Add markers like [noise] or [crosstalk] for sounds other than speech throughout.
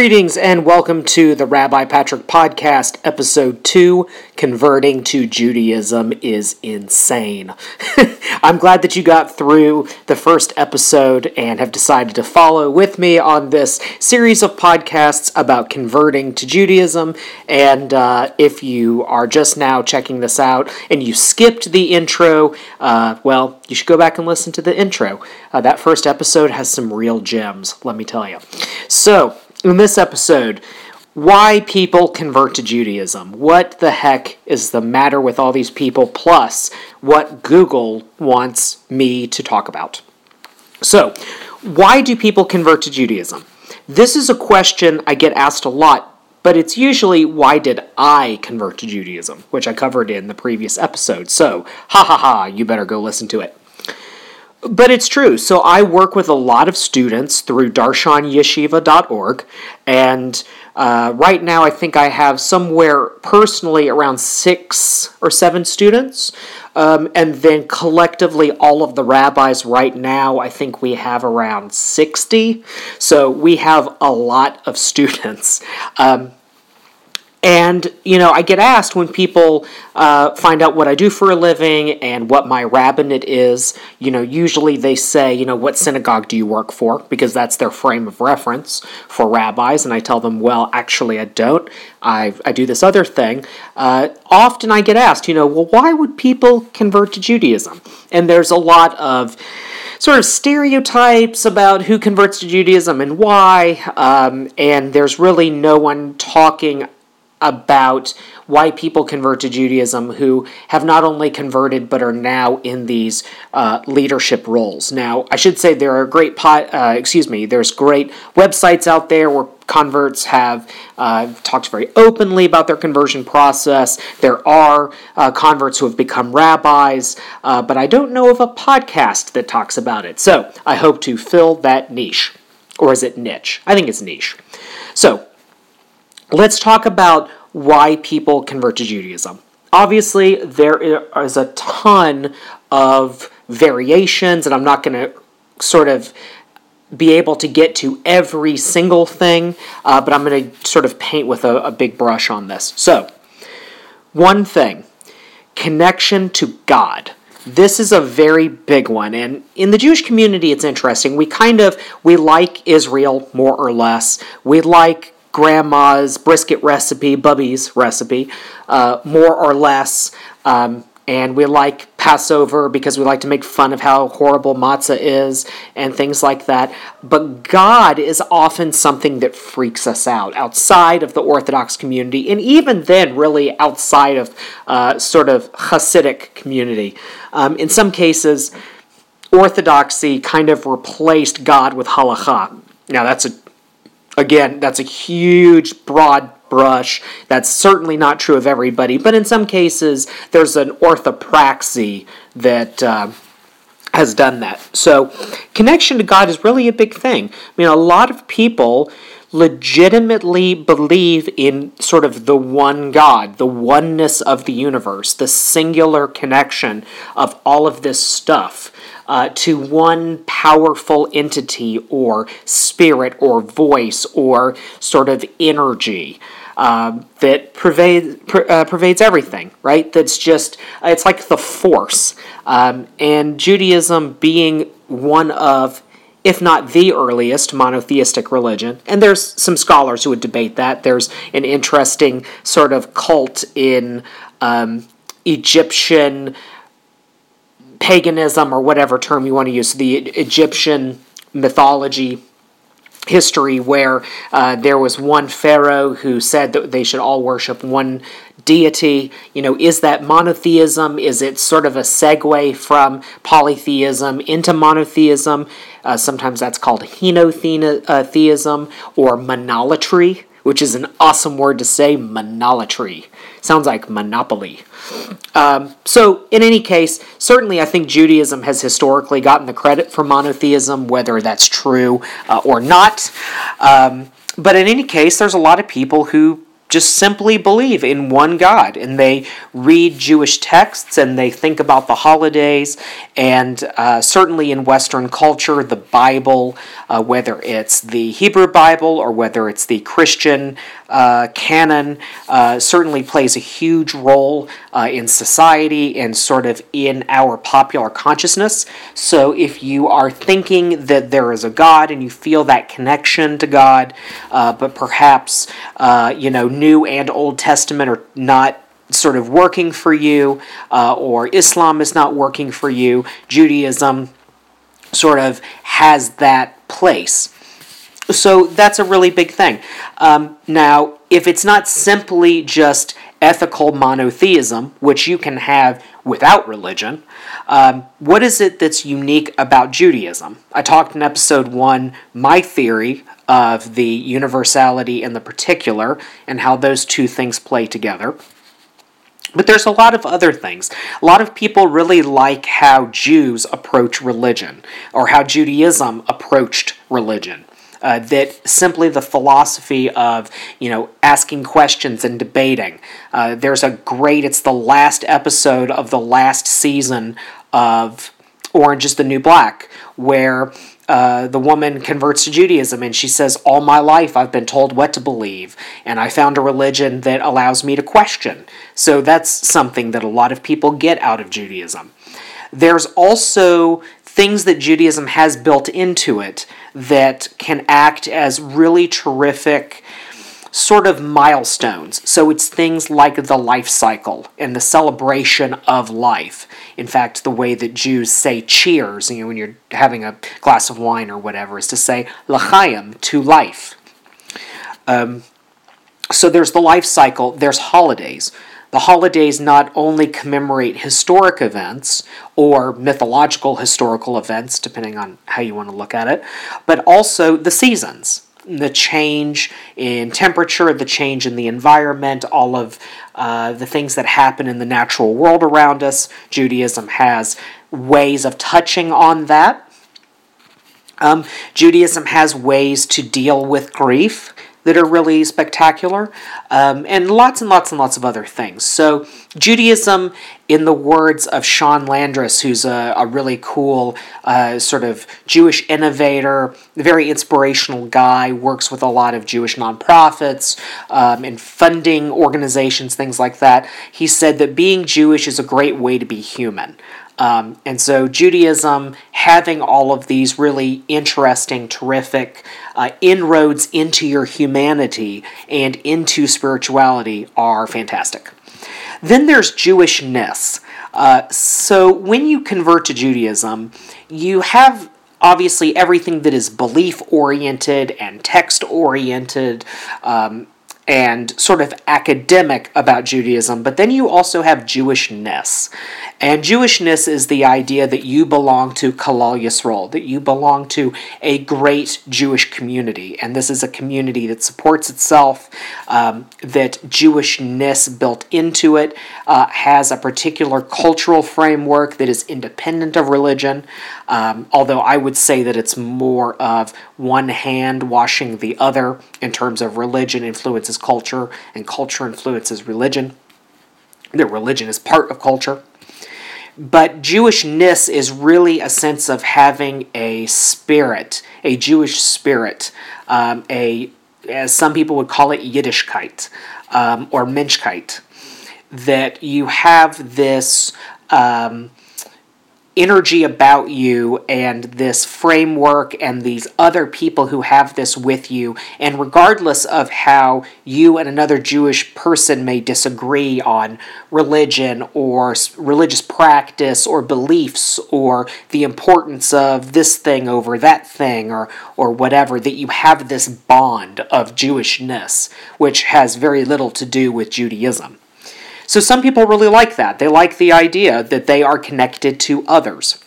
Greetings and welcome to the Rabbi Patrick Podcast, Episode 2 Converting to Judaism is Insane. [laughs] I'm glad that you got through the first episode and have decided to follow with me on this series of podcasts about converting to Judaism. And uh, if you are just now checking this out and you skipped the intro, uh, well, you should go back and listen to the intro. Uh, that first episode has some real gems, let me tell you. So, in this episode, why people convert to Judaism. What the heck is the matter with all these people, plus what Google wants me to talk about. So, why do people convert to Judaism? This is a question I get asked a lot, but it's usually why did I convert to Judaism, which I covered in the previous episode. So, ha ha ha, you better go listen to it. But it's true. So I work with a lot of students through darshanyeshiva.org, and uh, right now I think I have somewhere personally around six or seven students. Um, and then collectively, all of the rabbis right now, I think we have around 60. So we have a lot of [laughs] students. Um, and, you know, I get asked when people uh, find out what I do for a living and what my rabbinate is, you know, usually they say, you know, what synagogue do you work for? Because that's their frame of reference for rabbis. And I tell them, well, actually, I don't. I, I do this other thing. Uh, often I get asked, you know, well, why would people convert to Judaism? And there's a lot of sort of stereotypes about who converts to Judaism and why, um, and there's really no one talking about why people convert to Judaism who have not only converted but are now in these uh, leadership roles. Now, I should say there are great pot, uh, excuse me, there's great websites out there where converts have uh, talked very openly about their conversion process. There are uh, converts who have become rabbis, uh, but I don't know of a podcast that talks about it. So I hope to fill that niche. Or is it niche? I think it's niche. So let's talk about why people convert to Judaism. Obviously, there is a ton of variations, and I'm not going to sort of be able to get to every single thing, uh, but I'm going to sort of paint with a, a big brush on this. So, one thing connection to God this is a very big one and in the jewish community it's interesting we kind of we like israel more or less we like grandma's brisket recipe, Bubby's recipe, uh, more or less. Um, and we like Passover because we like to make fun of how horrible matzah is and things like that. But God is often something that freaks us out outside of the Orthodox community, and even then, really outside of uh, sort of Hasidic community. Um, in some cases, Orthodoxy kind of replaced God with halacha. Now, that's a Again, that's a huge, broad brush. That's certainly not true of everybody, but in some cases, there's an orthopraxy that. Uh, has done that. So, connection to God is really a big thing. I mean, a lot of people legitimately believe in sort of the one God, the oneness of the universe, the singular connection of all of this stuff uh, to one powerful entity or spirit or voice or sort of energy. Uh, that pervades uh, pervades everything, right? That's just it's like the force, um, and Judaism being one of if not the earliest monotheistic religion. And there's some scholars who would debate that. There's an interesting sort of cult in um, Egyptian paganism or whatever term you want to use, the Egyptian mythology history where uh, there was one pharaoh who said that they should all worship one deity. You know, is that monotheism? Is it sort of a segue from polytheism into monotheism? Uh, sometimes that's called henotheism or monolatry, which is an awesome word to say, monolatry. Sounds like monopoly. Um, so, in any case, certainly I think Judaism has historically gotten the credit for monotheism, whether that's true uh, or not. Um, but in any case, there's a lot of people who just simply believe in one God and they read Jewish texts and they think about the holidays. And uh, certainly in Western culture, the Bible, uh, whether it's the Hebrew Bible or whether it's the Christian uh, canon, uh, certainly plays a huge role uh, in society and sort of in our popular consciousness. So if you are thinking that there is a God and you feel that connection to God, uh, but perhaps, you know, New and Old Testament are not sort of working for you, uh, or Islam is not working for you, Judaism sort of has that place. So that's a really big thing. Um, now, if it's not simply just ethical monotheism, which you can have without religion, um, what is it that's unique about Judaism? I talked in episode one, my theory of the universality and the particular, and how those two things play together. But there's a lot of other things. A lot of people really like how Jews approach religion, or how Judaism approached religion. Uh, that simply the philosophy of you know asking questions and debating. Uh, there's a great. It's the last episode of the last season of Orange is the New Black, where uh, the woman converts to Judaism and she says, All my life I've been told what to believe, and I found a religion that allows me to question. So that's something that a lot of people get out of Judaism. There's also things that Judaism has built into it that can act as really terrific sort of milestones. So it's things like the life cycle and the celebration of life. In fact, the way that Jews say cheers, you know, when you're having a glass of wine or whatever, is to say l'chaim, to life. Um, so there's the life cycle, there's holidays. The holidays not only commemorate historic events or mythological historical events, depending on how you want to look at it, but also the seasons the change in temperature, the change in the environment, all of uh, the things that happen in the natural world around us. Judaism has ways of touching on that. Um, Judaism has ways to deal with grief that are really spectacular, um, and lots and lots and lots of other things. So, Judaism, in the words of Sean Landris, who's a, a really cool uh, sort of Jewish innovator, very inspirational guy, works with a lot of Jewish nonprofits um, and funding organizations, things like that. He said that being Jewish is a great way to be human. Um, and so Judaism having all of these really interesting, terrific uh, inroads into your humanity and into spirituality are fantastic. Then there's Jewishness. Uh, so when you convert to Judaism, you have obviously everything that is belief oriented and text oriented. Um, and sort of academic about Judaism, but then you also have Jewishness. And Jewishness is the idea that you belong to Kalal Yisrael, that you belong to a great Jewish community. And this is a community that supports itself, um, that Jewishness built into it uh, has a particular cultural framework that is independent of religion. Um, although I would say that it's more of one hand washing the other in terms of religion influences culture and culture influences religion. That religion is part of culture. But Jewishness is really a sense of having a spirit, a Jewish spirit, um, a as some people would call it Yiddishkeit um, or Menschkeit, that you have this um, energy about you and this framework and these other people who have this with you. And regardless of how you and another Jewish person may disagree on religion or religious practice or beliefs or the importance of this thing over that thing or, or whatever, that you have this bond of Jewishness, which has very little to do with Judaism. So some people really like that. They like the idea that they are connected to others.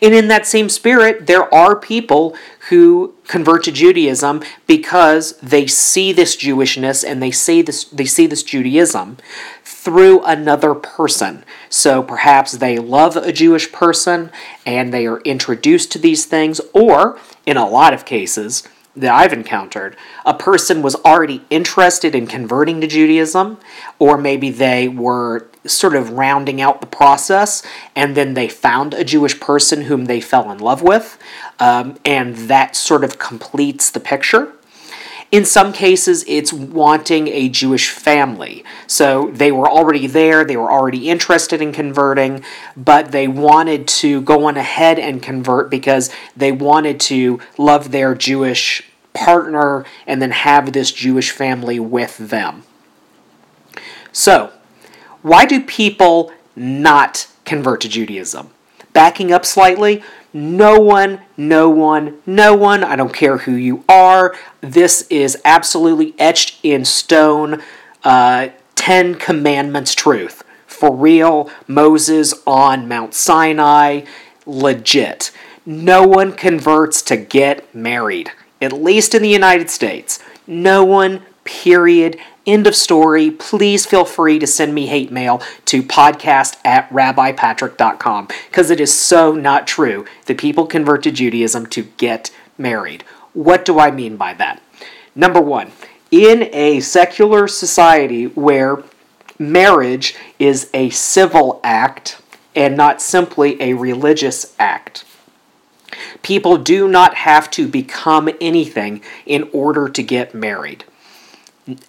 And in that same spirit, there are people who convert to Judaism because they see this Jewishness and they see this they see this Judaism through another person. So perhaps they love a Jewish person and they are introduced to these things, or in a lot of cases, that I've encountered, a person was already interested in converting to Judaism, or maybe they were sort of rounding out the process, and then they found a Jewish person whom they fell in love with, um, and that sort of completes the picture. In some cases, it's wanting a Jewish family. So they were already there, they were already interested in converting, but they wanted to go on ahead and convert because they wanted to love their Jewish partner and then have this Jewish family with them. So, why do people not convert to Judaism? Backing up slightly, no one, no one, no one, I don't care who you are, this is absolutely etched in stone, uh, Ten Commandments truth. For real, Moses on Mount Sinai, legit. No one converts to get married, at least in the United States. No one, period. End of story. Please feel free to send me hate mail to podcast at rabbipatrick.com because it is so not true that people convert to Judaism to get married. What do I mean by that? Number one, in a secular society where marriage is a civil act and not simply a religious act, people do not have to become anything in order to get married.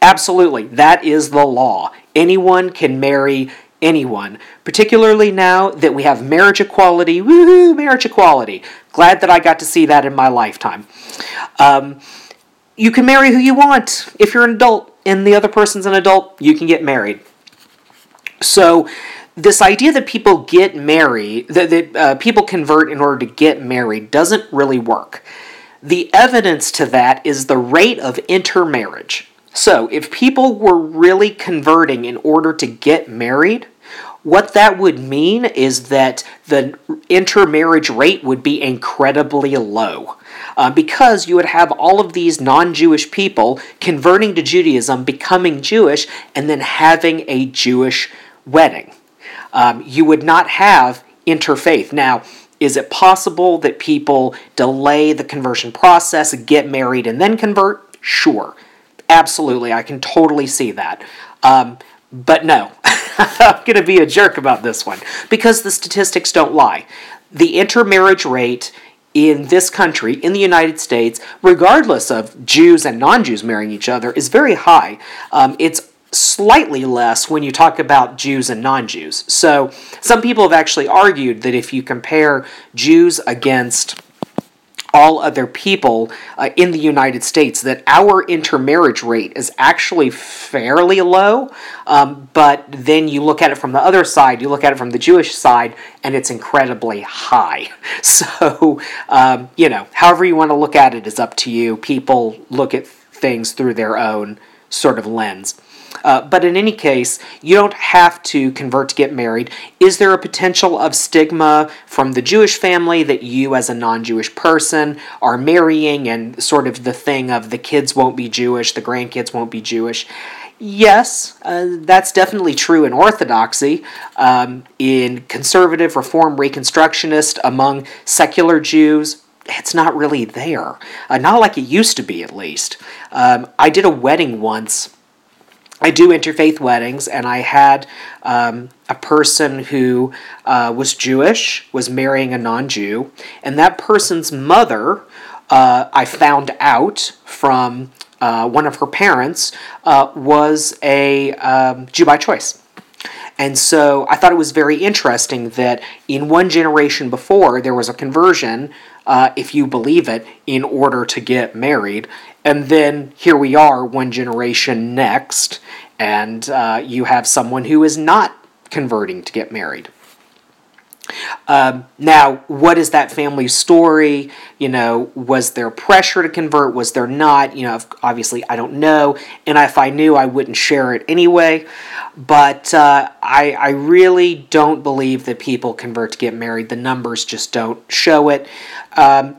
Absolutely, that is the law. Anyone can marry anyone, particularly now that we have marriage equality. Woohoo, marriage equality. Glad that I got to see that in my lifetime. Um, you can marry who you want. If you're an adult and the other person's an adult, you can get married. So, this idea that people get married, that, that uh, people convert in order to get married, doesn't really work. The evidence to that is the rate of intermarriage. So, if people were really converting in order to get married, what that would mean is that the intermarriage rate would be incredibly low. Uh, because you would have all of these non Jewish people converting to Judaism, becoming Jewish, and then having a Jewish wedding. Um, you would not have interfaith. Now, is it possible that people delay the conversion process, get married, and then convert? Sure. Absolutely, I can totally see that. Um, but no, [laughs] I'm going to be a jerk about this one because the statistics don't lie. The intermarriage rate in this country, in the United States, regardless of Jews and non Jews marrying each other, is very high. Um, it's slightly less when you talk about Jews and non Jews. So, some people have actually argued that if you compare Jews against all other people uh, in the United States that our intermarriage rate is actually fairly low. Um, but then you look at it from the other side, you look at it from the Jewish side, and it's incredibly high. [laughs] So, um, you know, however you want to look at it is up to you. People look at things through their own sort of lens. Uh, but in any case, you don't have to convert to get married. Is there a potential of stigma from the Jewish family that you, as a non Jewish person, are marrying and sort of the thing of the kids won't be Jewish, the grandkids won't be Jewish? Yes, uh, that's definitely true in Orthodoxy. Um, in conservative, Reform, Reconstructionist, among secular Jews, it's not really there. Uh, not like it used to be, at least. Um, I did a wedding once I do interfaith weddings, and I had um, a person who uh, was Jewish was marrying a non Jew, and that person's mother, uh, I found out from uh, one of her parents, uh, was a um, Jew by choice. And so I thought it was very interesting that in one generation before, there was a conversion, uh, if you believe it, in order to get married. And then here we are, one generation next, and uh, you have someone who is not converting to get married. Um, now, what is that family's story? You know, was there pressure to convert? Was there not? You know, obviously, I don't know. And if I knew, I wouldn't share it anyway. But uh, I, I really don't believe that people convert to get married. The numbers just don't show it. Um,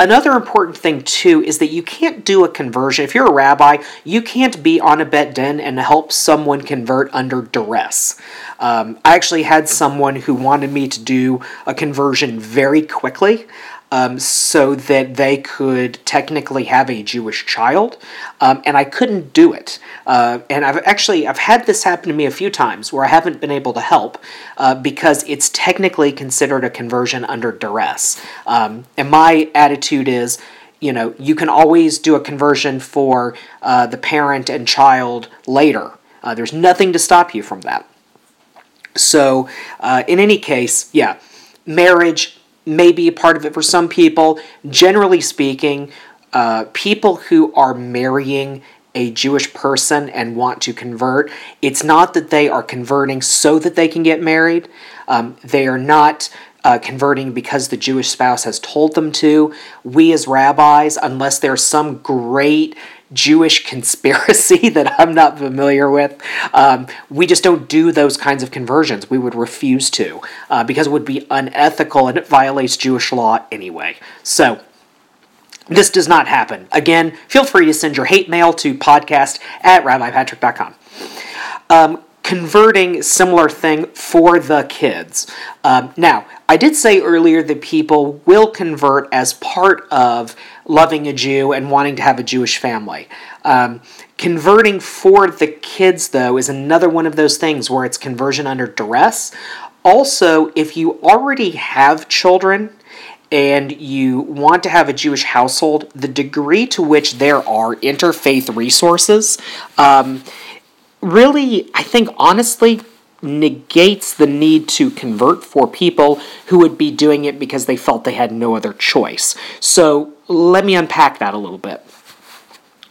Another important thing, too, is that you can't do a conversion. If you're a rabbi, you can't be on a bet din and help someone convert under duress. Um, I actually had someone who wanted me to do a conversion very quickly. Um, so that they could technically have a Jewish child, um, and I couldn't do it. Uh, and I've actually I've had this happen to me a few times where I haven't been able to help uh, because it's technically considered a conversion under duress. Um, and my attitude is you know, you can always do a conversion for uh, the parent and child later. Uh, there's nothing to stop you from that. So, uh, in any case, yeah, marriage may be a part of it for some people. Generally speaking, uh, people who are marrying a Jewish person and want to convert, it's not that they are converting so that they can get married. Um, they are not uh, converting because the Jewish spouse has told them to. We, as rabbis, unless there's some great Jewish conspiracy [laughs] that I'm not familiar with. Um, we just don't do those kinds of conversions. We would refuse to uh, because it would be unethical and it violates Jewish law anyway. So, this does not happen. Again, feel free to send your hate mail to podcast at rabbipatrick.com. Um, converting similar thing for the kids. Um, now, I did say earlier that people will convert as part of loving a Jew and wanting to have a Jewish family. Um, converting for the kids, though, is another one of those things where it's conversion under duress. Also, if you already have children and you want to have a Jewish household, the degree to which there are interfaith resources. Um, really, I think honestly, negates the need to convert for people who would be doing it because they felt they had no other choice. So let me unpack that a little bit.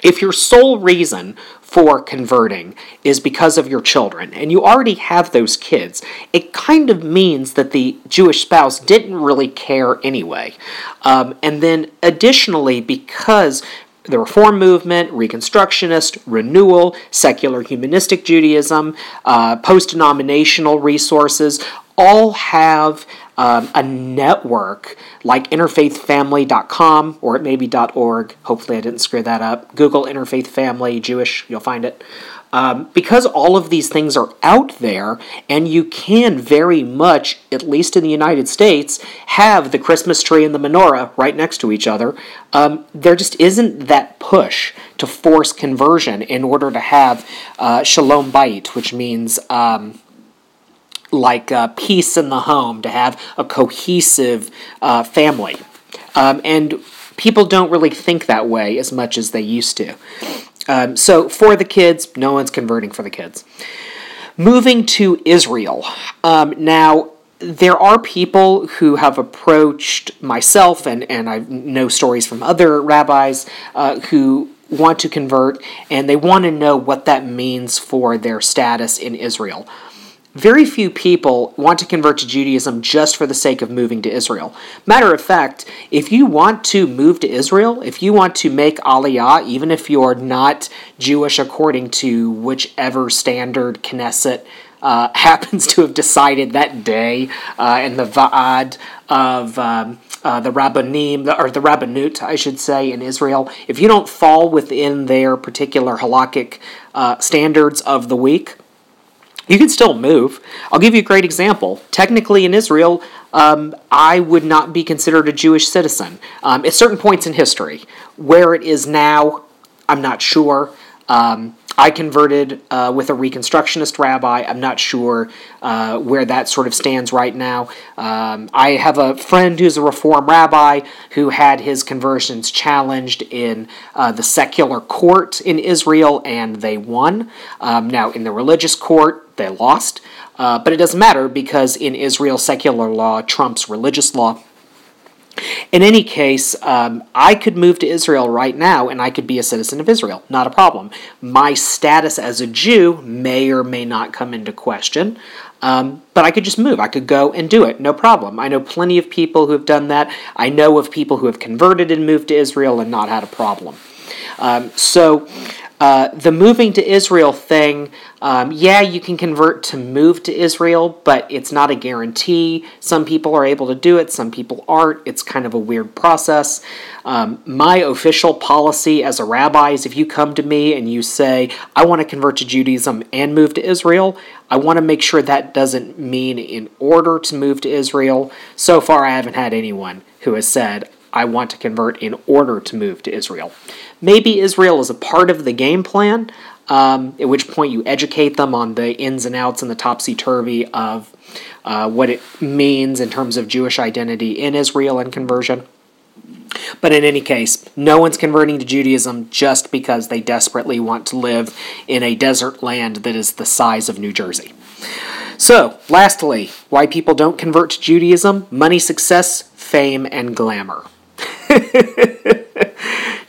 If your sole reason for converting is because of your children, and you already have those kids, it kind of means that the Jewish spouse didn't really care anyway. Um, and then additionally, because the Reform movement, Reconstructionist, Renewal, secular humanistic Judaism, uh, post denominational resources all have um, a network like interfaithfamily.com or it may be .org. Hopefully, I didn't screw that up. Google Interfaith Family Jewish, you'll find it. Um, because all of these things are out there, and you can very much, at least in the United States, have the Christmas tree and the menorah right next to each other, um, there just isn't that push to force conversion in order to have uh, shalom bayit, which means um, like uh, peace in the home, to have a cohesive uh, family. Um, and people don't really think that way as much as they used to. Um, so for the kids, no one's converting for the kids. Moving to Israel. Um, now, there are people who have approached myself, and, and I know stories from other rabbis uh, who want to convert, and they want to know what that means for their status in Israel very few people want to convert to Judaism just for the sake of moving to Israel. Matter of fact, if you want to move to Israel, if you want to make Aliyah, even if you're not Jewish according to whichever standard Knesset uh, [laughs] happens to have decided that day uh, in the Va'ad of um, uh, the Rabbanim, or the Rabbanut, I should say, in Israel, if you don't fall within their particular halakhic uh, standards of the week, you can still move. I'll give you a great example. Technically, in Israel, um, I would not be considered a Jewish citizen. Um, at certain points in history, where it is now, I'm not sure. Um, I converted uh, with a Reconstructionist rabbi. I'm not sure uh, where that sort of stands right now. Um, I have a friend who's a Reform rabbi who had his conversions challenged in uh, the secular court in Israel, and they won. Um, now, in the religious court, they lost. Uh, but it doesn't matter because in Israel, secular law trumps religious law. In any case, um, I could move to Israel right now and I could be a citizen of Israel. Not a problem. My status as a Jew may or may not come into question, um, but I could just move. I could go and do it. No problem. I know plenty of people who have done that. I know of people who have converted and moved to Israel and not had a problem. Um, so, Uh, the moving to Israel thing, um, yeah, you can convert to move to Israel, but it's not a guarantee. Some people are able to do it, some people aren't. It's kind of a weird process. Um, my official policy as a rabbi is if you come to me and you say, I want to convert to Judaism and move to Israel, I want to make sure that doesn't mean in order to move to Israel. So far, I haven't had anyone who has said, I want to convert in order to move to Israel. Maybe Israel is a part of the game plan, um, at which point you educate them on the ins and outs and the topsy turvy of uh, what it means in terms of Jewish identity in Israel and conversion. But in any case, no one's converting to Judaism just because they desperately want to live in a desert land that is the size of New Jersey. So, lastly, why people don't convert to Judaism money, success, fame, and glamour. [laughs]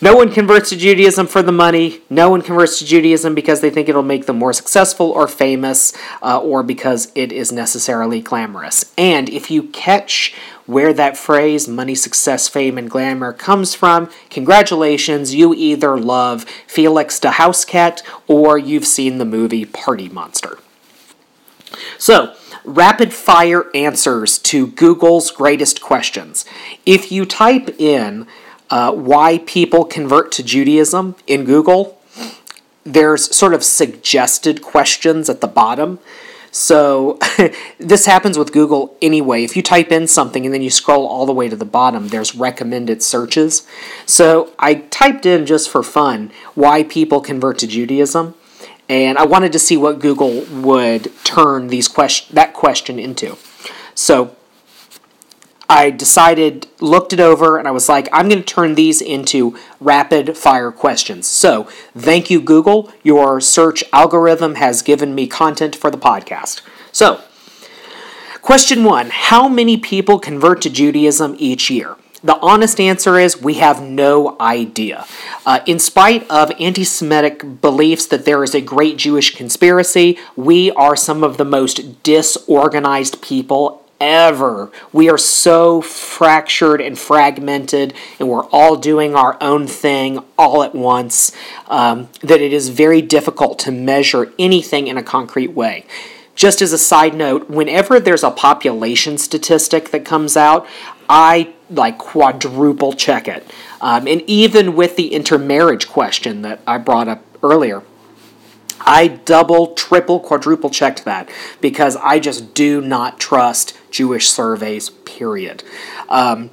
no one converts to Judaism for the money. No one converts to Judaism because they think it'll make them more successful or famous uh, or because it is necessarily glamorous. And if you catch where that phrase, money, success, fame, and glamour, comes from, congratulations, you either love Felix da Housecat or you've seen the movie Party Monster. So, rapid fire answers to Google's greatest questions. If you type in uh, why people convert to Judaism in Google, there's sort of suggested questions at the bottom. So [laughs] this happens with Google anyway. If you type in something and then you scroll all the way to the bottom, there's recommended searches. So I typed in just for fun why people convert to Judaism and I wanted to see what Google would turn these question that question into. So I decided, looked it over, and I was like, I'm going to turn these into rapid fire questions. So, thank you, Google. Your search algorithm has given me content for the podcast. So, question one How many people convert to Judaism each year? The honest answer is we have no idea. Uh, in spite of anti Semitic beliefs that there is a great Jewish conspiracy, we are some of the most disorganized people ever. We are so fractured and fragmented, and we're all doing our own thing all at once um, that it is very difficult to measure anything in a concrete way. Just as a side note, whenever there's a population statistic that comes out, I like quadruple check it. Um, and even with the intermarriage question that I brought up earlier, I double, triple, quadruple checked that because I just do not trust Jewish surveys, period. Um,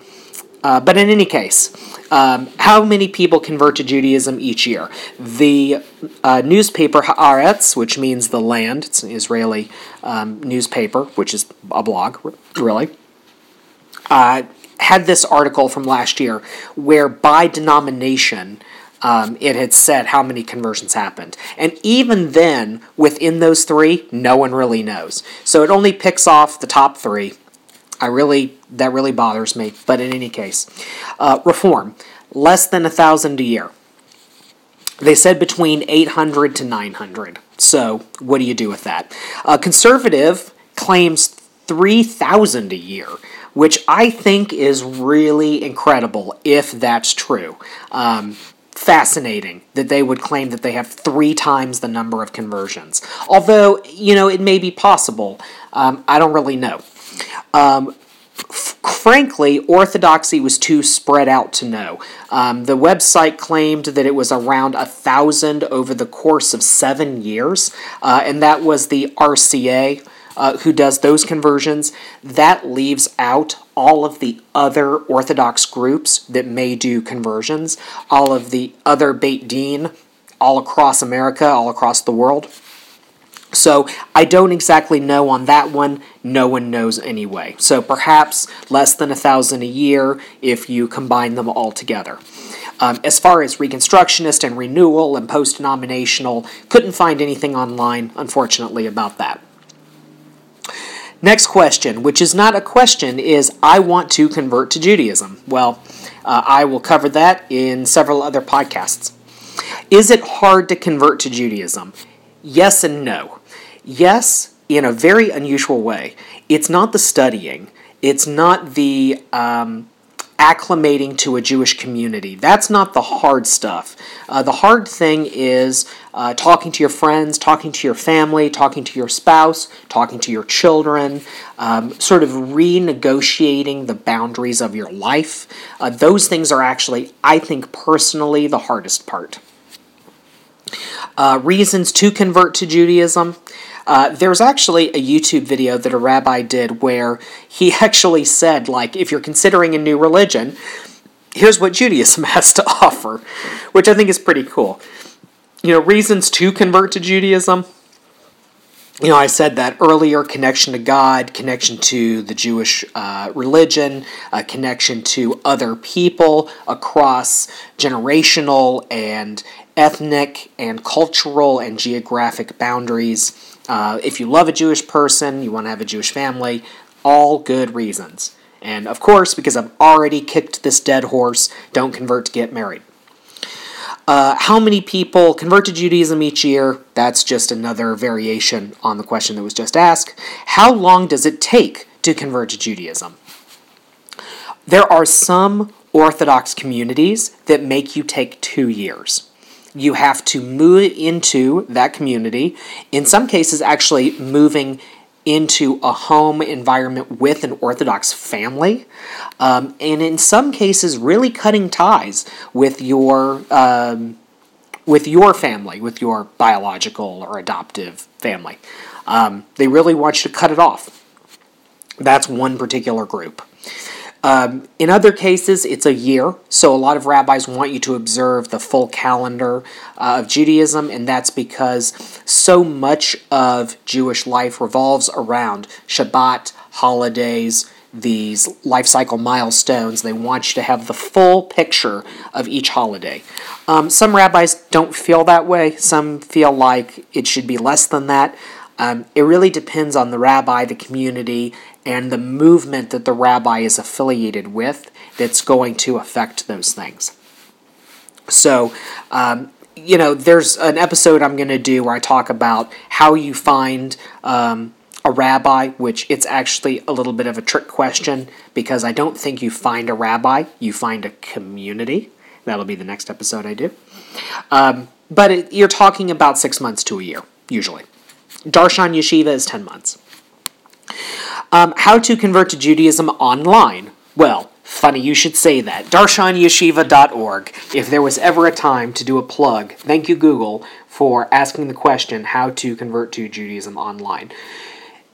uh, but in any case, um, how many people convert to Judaism each year? The uh, newspaper Haaretz, which means the land, it's an Israeli um, newspaper, which is a blog, really uh, had this article from last year where by denomination um, it had said how many conversions happened. And even then, within those three, no one really knows. So it only picks off the top three. I really, that really bothers me. But in any case, uh, reform, less than a thousand a year. They said between 800 to 900. So what do you do with that? Uh, conservative claims 3,000 a year which I think is really incredible if that's true. Um, fascinating that they would claim that they have three times the number of conversions. Although, you know, it may be possible. Um, I don't really know. Um, frankly, orthodoxy was too spread out to know. Um, the website claimed that it was around a thousand over the course of seven years, uh, and that was the RCA uh, who does those conversions, that leaves out all of the other Orthodox groups that may do conversions, all of the other Beit Din all across America, all across the world. So I don't exactly know on that one. No one knows anyway. So perhaps less than a thousand a year if you combine them all together. Um, as far as Reconstructionist and renewal and post denominational, couldn't find anything online, unfortunately, about that. Next question, which is not a question, is I want to convert to Judaism. Well, uh, I will cover that in several other podcasts. Is it hard to convert to Judaism? Yes and no. Yes, in a very unusual way. It's not the studying, it's not the um, acclimating to a Jewish community. That's not the hard stuff. Uh, the hard thing is uh, talking to your friends, talking to your family, talking to your spouse, talking to your children, um, sort of renegotiating the boundaries of your life. Uh, those things are actually, I think personally, the hardest part. Uh, reasons to convert to Judaism. Uh, there's actually a YouTube video that a rabbi did where he [laughs] actually said, like, if you're considering a new religion, here's what Judaism [laughs] has to offer, which I think is pretty cool. You know, reasons to convert to Judaism. You know, I said that earlier connection to God, connection to the Jewish uh, religion, a connection to other people across generational and ethnic and cultural and geographic boundaries. Uh, if you love a Jewish person, you want to have a Jewish family, all good reasons. And of course, because I've already kicked this dead horse, don't convert to get married. Uh, how many people convert to Judaism each year? That's just another variation on the question that was just asked. How long does it take to convert to Judaism? There are some Orthodox communities that make you take two years you have to move into that community. In some cases, actually moving into a home environment with an Orthodox family, um, and in some cases, really cutting ties with your um, with your family, with your biological or adoptive family. Um, they really want you to cut it off. That's one particular group. Um, in other cases, it's a year, so a lot of rabbis want you to observe the full calendar uh, of Judaism, and that's because so much of Jewish life revolves around Shabbat, holidays, these life cycle milestones. They want you to have the full picture of each holiday. Um, some rabbis don't feel that way, some feel like it should be less than that. Um, it really depends on the rabbi, the community, and the movement that the rabbi is affiliated with that's going to affect those things. So, um, you know, there's an episode I'm going to do where I talk about how you find um, a rabbi, which it's actually a little bit of a trick question because I don't think you find a rabbi, you find a community. That'll be the next episode I do. Um, but it, you're talking about six months to a year, usually. Darshan Yeshiva is 10 months. Um, how to convert to Judaism online. Well, funny you should say that. DarshanYeshiva.org. If there was ever a time to do a plug, thank you, Google, for asking the question how to convert to Judaism online.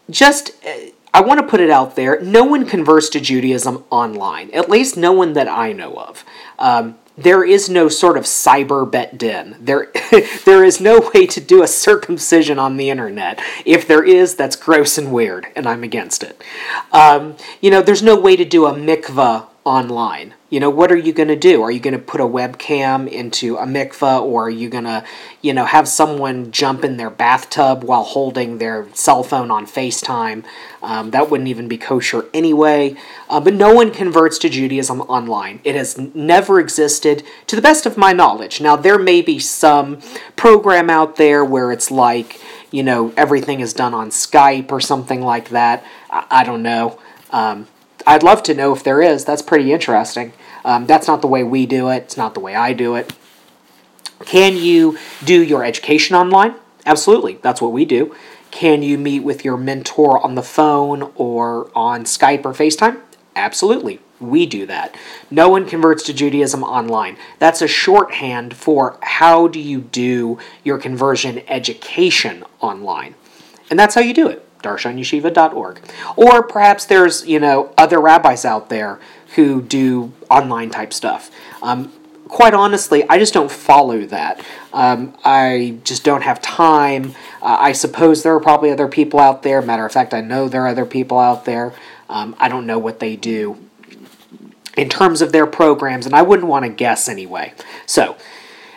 Just. Uh, I want to put it out there. No one converts to Judaism online, at least no one that I know of. Um, there is no sort of cyber bet din. There, [laughs] there is no way to do a circumcision on the internet. If there is, that's gross and weird, and I'm against it. Um, you know, there's no way to do a mikvah online. You know, what are you going to do? Are you going to put a webcam into a mikvah, or are you going to, you know, have someone jump in their bathtub while holding their cell phone on FaceTime? Um, that wouldn't even be kosher anyway. Uh, but no one converts to Judaism online. It has never existed, to the best of my knowledge. Now, there may be some program out there where it's like, you know, everything is done on Skype or something like that. I, I don't know. Um, I'd love to know if there is. That's pretty interesting. Um, that's not the way we do it. It's not the way I do it. Can you do your education online? Absolutely. That's what we do. Can you meet with your mentor on the phone or on Skype or FaceTime? Absolutely. We do that. No one converts to Judaism online. That's a shorthand for how do you do your conversion education online. And that's how you do it. DarshanYeshiva.org. Or perhaps there's, you know, other rabbis out there who do online type stuff. Um, quite honestly, I just don't follow that. Um, I just don't have time. Uh, I suppose there are probably other people out there. Matter of fact, I know there are other people out there. Um, I don't know what they do in terms of their programs, and I wouldn't want to guess anyway. So,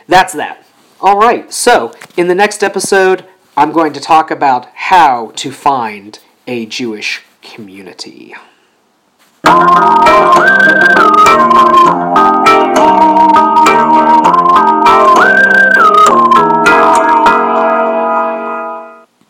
that's that. All right, so in the next episode, I'm going to talk about how to find a Jewish community.